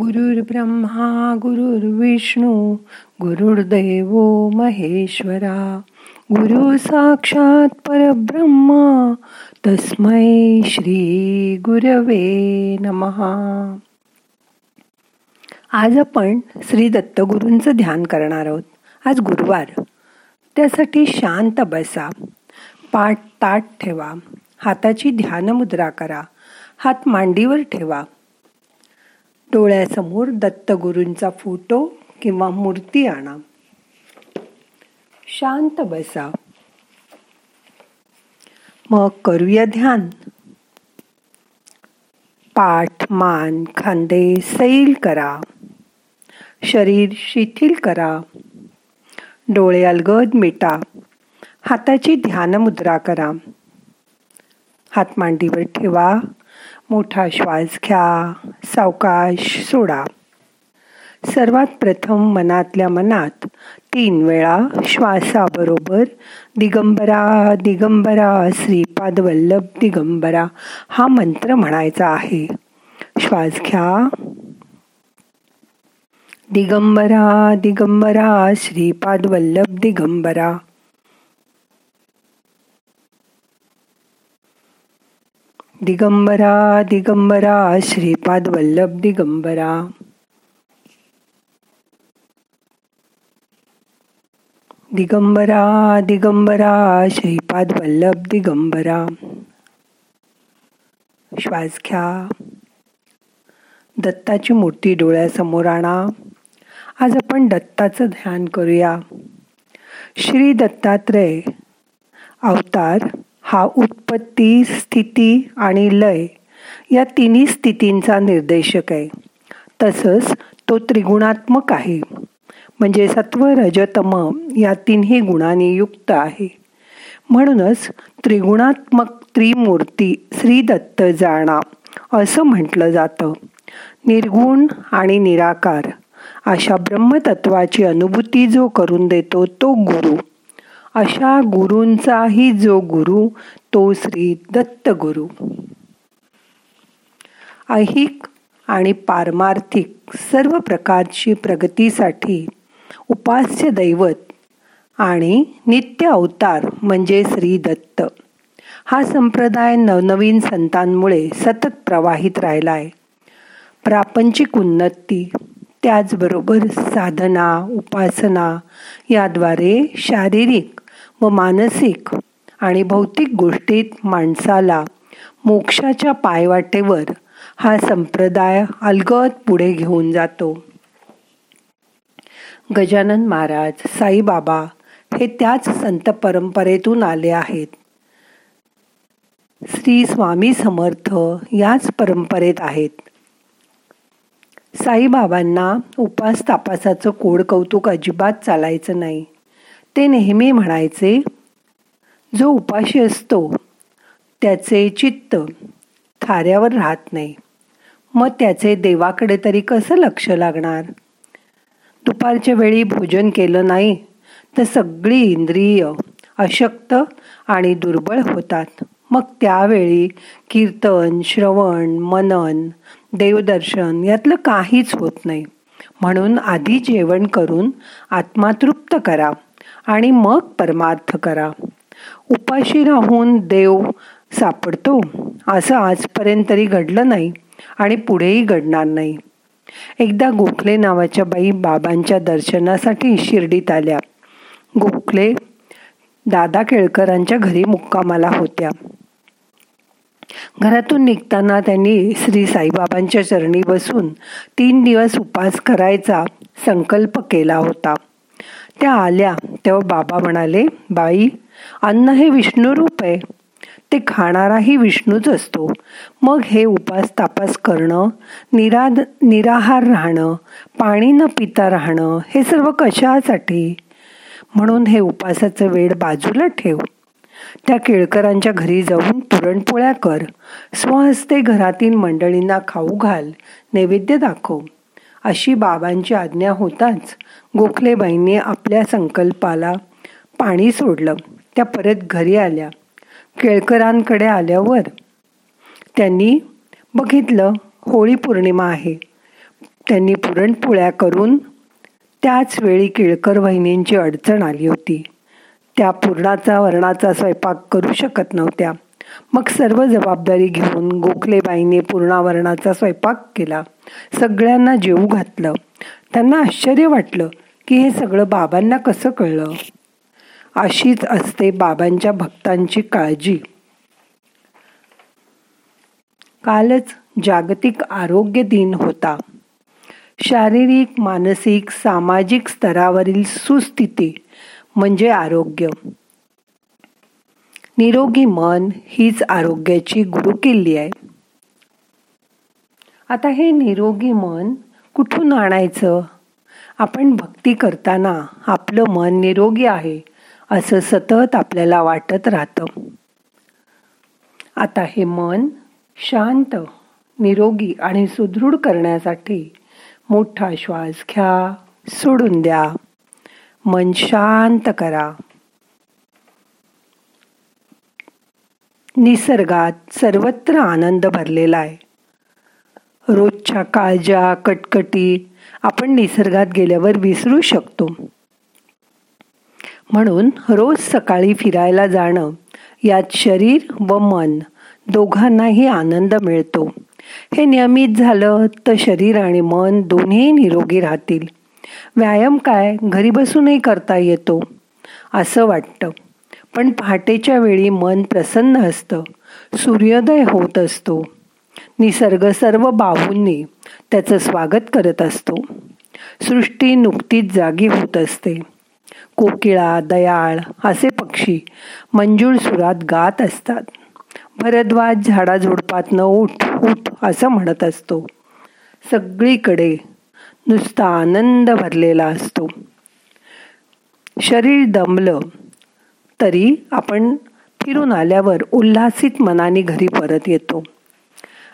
गुरुर्ब्रह्मा गुरुर्विष्णू गुरुर्देव महेश्वरा. गुरु साक्षात परब्रह्मा तस्मै श्री गुरवे नमहा आज आपण श्री दत्तगुरूंचं ध्यान करणार आहोत. आज गुरुवार. त्यासाठी शांत बसा. पाठ ताट ठेवा. हाताची ध्यानमुद्रा करा. हात मांडीवर ठेवा. डोळ्यासमोर दत्तगुरूंचा फोटो किंवा मूर्ती आणा. शांत बसा. मग करूया ध्यान. पाठ मान खांदे सैल करा. शरीर शिथिल करा. डोळे अलगद मिटा. हाताची ध्यान मुद्रा करा. हात मांडीवर ठेवा. मोठा श्वास घ्या सावकाश सोडा. सर्वात प्रथम मनातल्या मनात तीन वेळा श्वासाबरोबर दिगंबरा दिगंबरा श्रीपाद वल्लभ दिगंबरा हा मंत्र म्हणायचा आहे. श्वास घ्या. दिगंबरा दिगंबरा श्रीपाद वल्लभ दिगंबरा. दिगंबरा दिगंबरा श्रीपाद वल्लभ दिगंबरा. दिगंबरा दिगंबरा श्रीपाद वल्लभ दिगंबरा. श्वास घ्या. दत्ताची मूर्ती डोळ्यासमोर आणा. आज आपण दत्ताचं ध्यान करूया. श्री दत्तात्रय अवतार हा उत्पत्ती स्थिती आणि लय या तिन्ही स्थितींचा निर्देशक आहे. तसंच तो त्रिगुणात्मक आहे. म्हणजे सत्व रजतम या तिन्ही गुणांनी युक्त आहे. म्हणूनच त्रिगुणात्मक त्रिमूर्ती श्री दत्त जाणा असं म्हटलं जातं. निर्गुण आणि निराकार अशा ब्रह्मतत्वाची अनुभूती जो करून देतो तो गुरु. अशा गुरूंचाही जो गुरु तो श्री दत्तगुरु. ऐहिक आणि पारमार्थिक सर्व प्रकारची प्रगतीसाठी उपास्य दैवत आणि नित्य अवतार म्हणजे श्री दत्त. हा संप्रदाय नवनवीन संतांमुळे सतत प्रवाहित राहिला आहे प्रापंचिक उन्नती त्याचबरोबर साधना उपासना याद्वारे शारीरिक व मानसिक आणि भौतिक गोष्टीत माणसाला मोक्षाच्या पायवाटेवर हा संप्रदाय अलगद पुढे घेऊन जातो. गजानन महाराज साईबाबा हे त्याच संत परंपरेतून आले आहेत. श्री स्वामी समर्थ याच परंपरेत आहेत. साईबाबांना उपास तापासाचं कोड कौतुक अजिबात चालायचं नाही. ते नेहमी म्हणायचे जो उपाशी असतो त्याचे चित्त थाऱ्यावर राहत नाही. मग त्याचे देवाकडे तरी कसं लक्ष लागणार? दुपारच्या वेळी भोजन केलं नाही तर सगळी इंद्रिय अशक्त आणि दुर्बळ होतात. मग त्यावेळी कीर्तन श्रवण मनन देवदर्शन यातलं काहीच होत नाही. म्हणून आधी जेवण करून आत्मातृप्त करा. आणि मग परमार्थ करा. उपाशी राहून देव सापडतो. असं आजपर्यंत तरी घडलं नाही आणि पुढेही घडणार नाही. एकदा गोखले नावाच्या बाई बाबांच्या दर्शनासाठी शिर्डीत आल्या. गोखले दादा केळकरांच्या घरी मुक्कामाला होत्या. घरातून निघताना त्यांनी श्री साईबाबांच्या चरणी बसून तीन दिवस उपास करायचा संकल्प केला होता. त्या आल्या तेव्हा बाबा म्हणाले बाई अन्न हे विष्णू रूप आहे. ते खाणाराही विष्णूच असतो. मग हे उपास तापास करणं निराद निराहार राहणं पाणी न पिता राहणं हे सर्व कशासाठी? म्हणून हे उपासाचं वेळ बाजूला ठेव. त्या केळकरांच्या घरी जाऊन पुरणपोळ्या कर. स्वहस्ते घरातील मंडळींना खाऊ घाल नैवेद्य दाखव. अशी बाबांची आज्ञा होताच गोखलेबाईंनी आपल्या संकल्पाला पाणी सोडलं. त्या परत घरी आल्या. केळकरांकडे आल्यावर त्यांनी बघितलं होळी पौर्णिमा आहे. त्यांनी पुरणपोळ्या करून त्याच वेळी केळकर वहिनींची अडचण आली होती. त्या पूर्णाचा वर्णाचा स्वयंपाक करू शकत नव्हत्या. मग सर्व जबाबदारी घेऊन गोखलेबाईने पूर्णावरणाचा स्वयंपाक केला. सगळ्यांना जेवू घातलं. त्यांना आश्चर्य वाटलं की हे सगळं बाबांना कसं कळलं? अशीच असते बाबांच्या भक्तांची काळजी. कालच जागतिक आरोग्य दिन होता. शारीरिक मानसिक सामाजिक स्तरावरील सुस्थिती म्हणजे आरोग्य. निरोगी मन हीच आरोग्याची गुरुकिल्ली आहे. आता हे निरोगी मन कुठून आणायचं? आपण भक्ती करताना आपलं मन निरोगी आहे असं सतत आपल्याला वाटत राहतं. आता हे मन शांत निरोगी आणि सुदृढ करण्यासाठी मोठा श्वास घ्या सोडून द्या. मन शांत करा. निसर्गात सर्वत्र आनंद भरलेला आहे. रोजच्या काळजा कटकटी आपण निसर्गात गेल्यावर विसरू शकतो. म्हणून रोज सकाळी फिरायला जाणं यात शरीर व मन दोघांनाही आनंद मिळतो. हे नियमित झालं तर शरीर आणि मन दोन्ही निरोगी राहतील. व्यायाम काय? घरी बसूनही करता येतो असं वाटतं. पण पहाटेच्या वेळी मन प्रसन्न असतं सूर्योदय होत असतो. निसर्ग सर्व बाहूंनी त्याचं स्वागत करत असतो. सृष्टी नुकतीच जागी होत असते. कोकिळा दयाळ असे पक्षी मंजूळ सुरात गात असतात. भरद्वाज झाडाझुडपातनं उठ उठ असं म्हणत असतो. सगळीकडे नुसता आनंद भरलेला असतो. शरीर दमलं तरी आपण फिरून आल्यावर उल्हासित मनाने घरी परत येतो.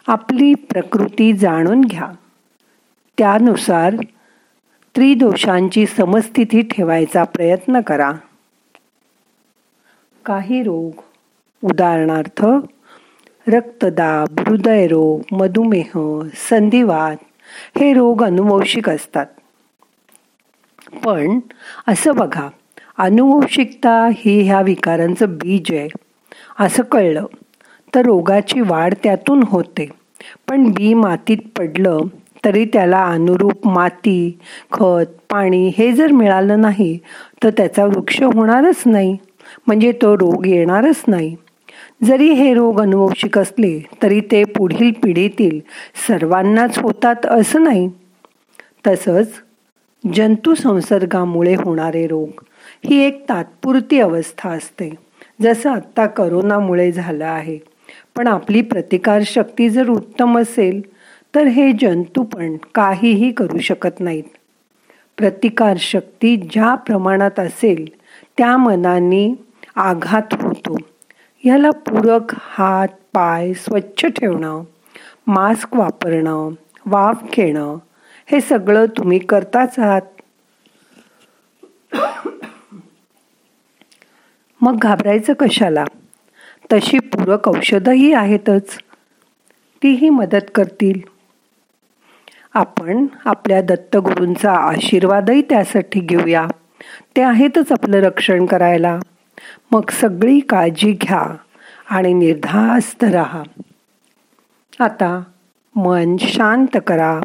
आपली प्रकृती जाणून घ्या. त्यानुसार त्रिदोषांची समस्थिती ठेवायचा प्रयत्न करा. काही रोग उदाहरणार्थ रक्तदाब हृदयरोग मधुमेह संधिवात हे रोग अनुवंशिक असतात. पण असं बघा अनुवंशिकता ही ह्या विकारांचं बीज आहे. असं कळलं. तर रोगाची वाढ त्यातून होते. पण बी मातीत पडलं तरी त्याला अनुरूप माती खत पाणी हे जर मिळालं नाही तर त्याचा वृक्ष होणारच नाही. म्हणजे तो रोग येणारच नाही. जरी हे रोग अनुवंशिक असले तरी ते पुढील पिढीतील सर्वांनाच होतात असं नाही. तसंच जंतुसंसर्गामुळे होणारे रोग ही एक तात्पुरती अवस्था असते जसं आत्ता करोनामुळे झालं आहे. पण आपली प्रतिकारशक्ती जर उत्तम असेल तर हे जंतू पण काहीही करू शकत नाहीत. प्रतिकारशक्ती ज्या प्रमाणात असेल त्या मनाने आघात होतो. ह्याला पूरक हात पाय स्वच्छ ठेवणं मास्क वापरणं वाफ घेणं हे सगळं तुम्ही करताच आहात. मग घाबरायचं कशाला? तशी पूरक औषधंही आहेतच. तीही मदत करतील. आपण आपल्या दत्तगुरूंचा आशीर्वादही त्यासाठी घेऊया. ते आहेतच आपलं रक्षण करायला. मग सगळी काळजी घ्या आणि निर्धास्त राहा. आता मन शांत करा.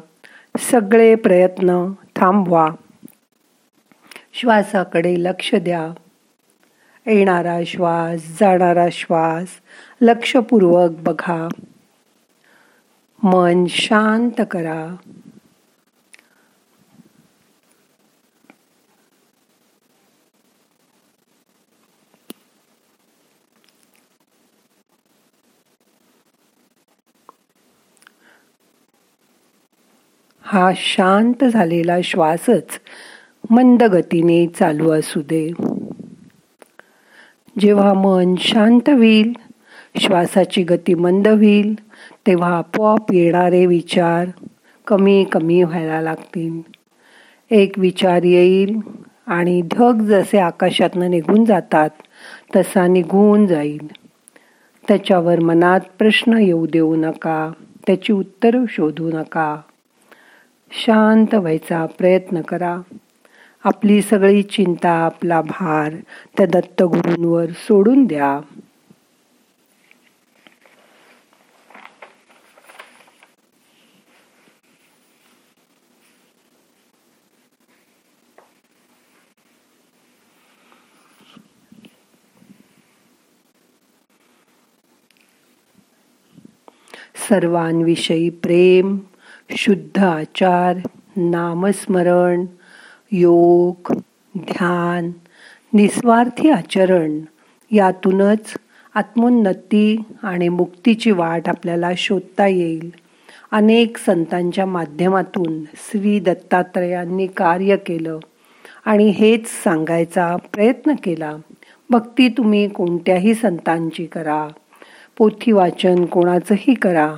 सगळे प्रयत्न थांबवा. श्वासाकडे लक्ष द्या. येणारा श्वास जाणारा श्वास लक्षपूर्वक बघा. मन शांत करा. हा शांत झालेला श्वासच मंद गतीने चालू असू दे. जेव्हा मन शांत होईल श्वासाची गती मंद होईल तेव्हा आपोआप येणारे विचार कमी कमी व्हायला लागतील. एक विचार येईल आणि ढग जसे आकाशातनं निघून जातात तसा निघून जाईल. त्याच्यावर मनात प्रश्न येऊ देऊ नका त्याची उत्तरं शोधू नका. शांत व्हायचा प्रयत्न करा. आपली सगळी चिंता आपला भार त्या दत्तगुरूंवर सोडून द्या. सर्वांविषयी प्रेम शुद्ध आचार नामस्मरण योग ध्यान निस्वार्थी आचरण यातूनच आत्मोन्नती आणि मुक्तीची वाट आपल्याला शोधता येईल. अनेक संतांच्या माध्यमातून श्री दत्तात्रयांनी कार्य केलं आणि हेच सांगायचा प्रयत्न केला. भक्ती तुम्ही कोणत्याही संतांची करा. पोथी वाचन कोणाचंही करा.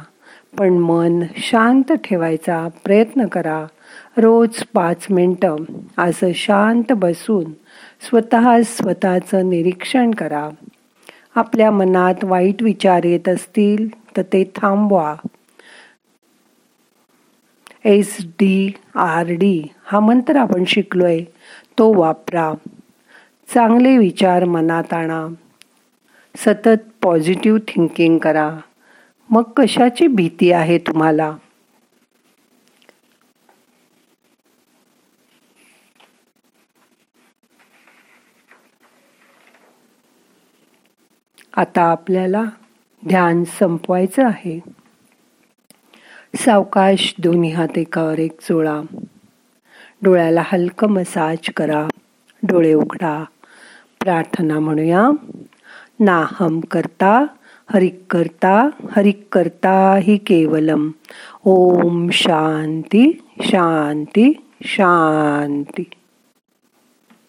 पण मन शांत ठेवायचा प्रयत्न करा. रोज पाच मिनटं. असं शांत बसून स्वतः स्वतःचं निरीक्षण करा. आपल्या मनात वाईट विचार येत असतील तर ते थांबवा. एस डी आर डी हा मंत्र आपण शिकलोय. तो वापरा. चांगले विचार मनात आणा. सतत पॉझिटिव्ह थिंकिंग करा. मग कशाची भीती आहे तुम्हाला? आता आपल्याला ध्यान संपवायचं आहे. सावकाश दोन्ही हात एकावर एक चोळा डोळ्याला हलकं मसाज करा. डोळे उघडा. प्रार्थना म्हणूया. नाहम करता हरिक करता हरिक करता ही केवलम. ओम शांती शांती शांती.